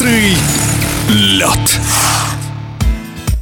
«Острый лед».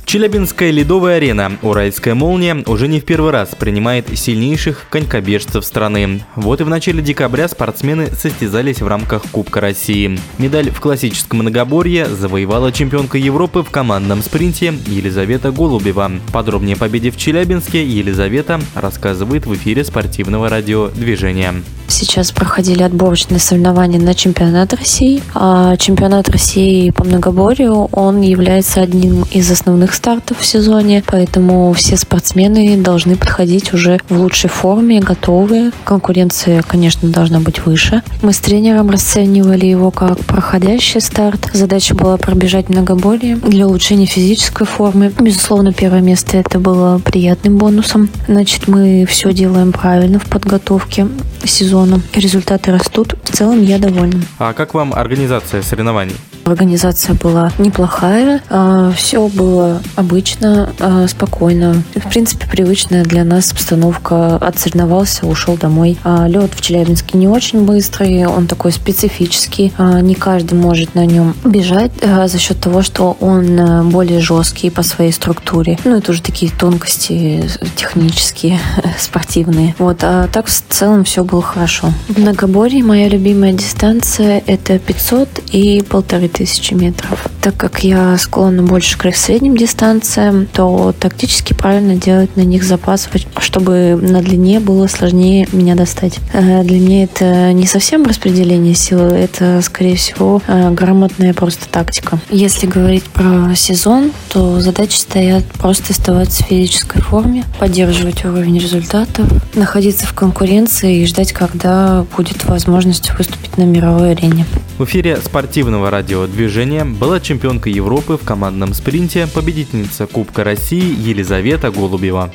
Челябинская ледовая арена «Уральская молния» уже не в первый раз принимает сильнейших конькобежцев страны. Вот и в начале декабря спортсмены состязались в рамках Кубка России. Медаль в классическом многоборье завоевала чемпионка Европы в командном спринте Елизавета Голубева. Подробнее о победе в Челябинске Елизавета рассказывает в эфире спортивного радиодвижения. Сейчас проходили отборочные соревнования на чемпионат России. А чемпионат России по многоборью, он является одним из основных стартов в сезоне, поэтому все спортсмены должны приходить уже в лучшей форме, готовые. Конкуренция, конечно, должна быть выше. Мы с тренером расценивали его как проходящий старт. Задача была пробежать многоборье для улучшения физической формы. Безусловно, первое место это было приятным бонусом. Значит, мы все делаем правильно в подготовке сезона. Результаты растут. В целом я довольна. А как вам организация соревнований? Организация была неплохая, а, все было обычно, а, спокойно. В принципе, привычная для нас обстановка. Отсоревновался, ушел домой. А, Лед в Челябинске не очень быстрый, он такой специфический. Не каждый может на нем бежать за счет того, что он более жесткий по своей структуре. Ну, это уже такие тонкости технические, спортивные. Вот, а так в целом все было хорошо. В многоборье моя любимая дистанция это 500 и полторы тысячи метров. Так как я склонна больше к средним дистанциям, то тактически правильно делать на них запас, чтобы на длине было сложнее меня достать. Э, меня это не совсем распределение силы, это, скорее всего, э, грамотная просто тактика. Если говорить про сезон, то задачи стоят просто оставаться в физической форме, поддерживать уровень результатов, находиться в конкуренции и ждать, когда будет возможность выступить на мировой арене. В эфире спортивного радиодвижения была чемпионка Европы в командном спринте, победительница Кубка России Елизавета Голубева.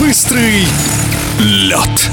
Быстрый лед.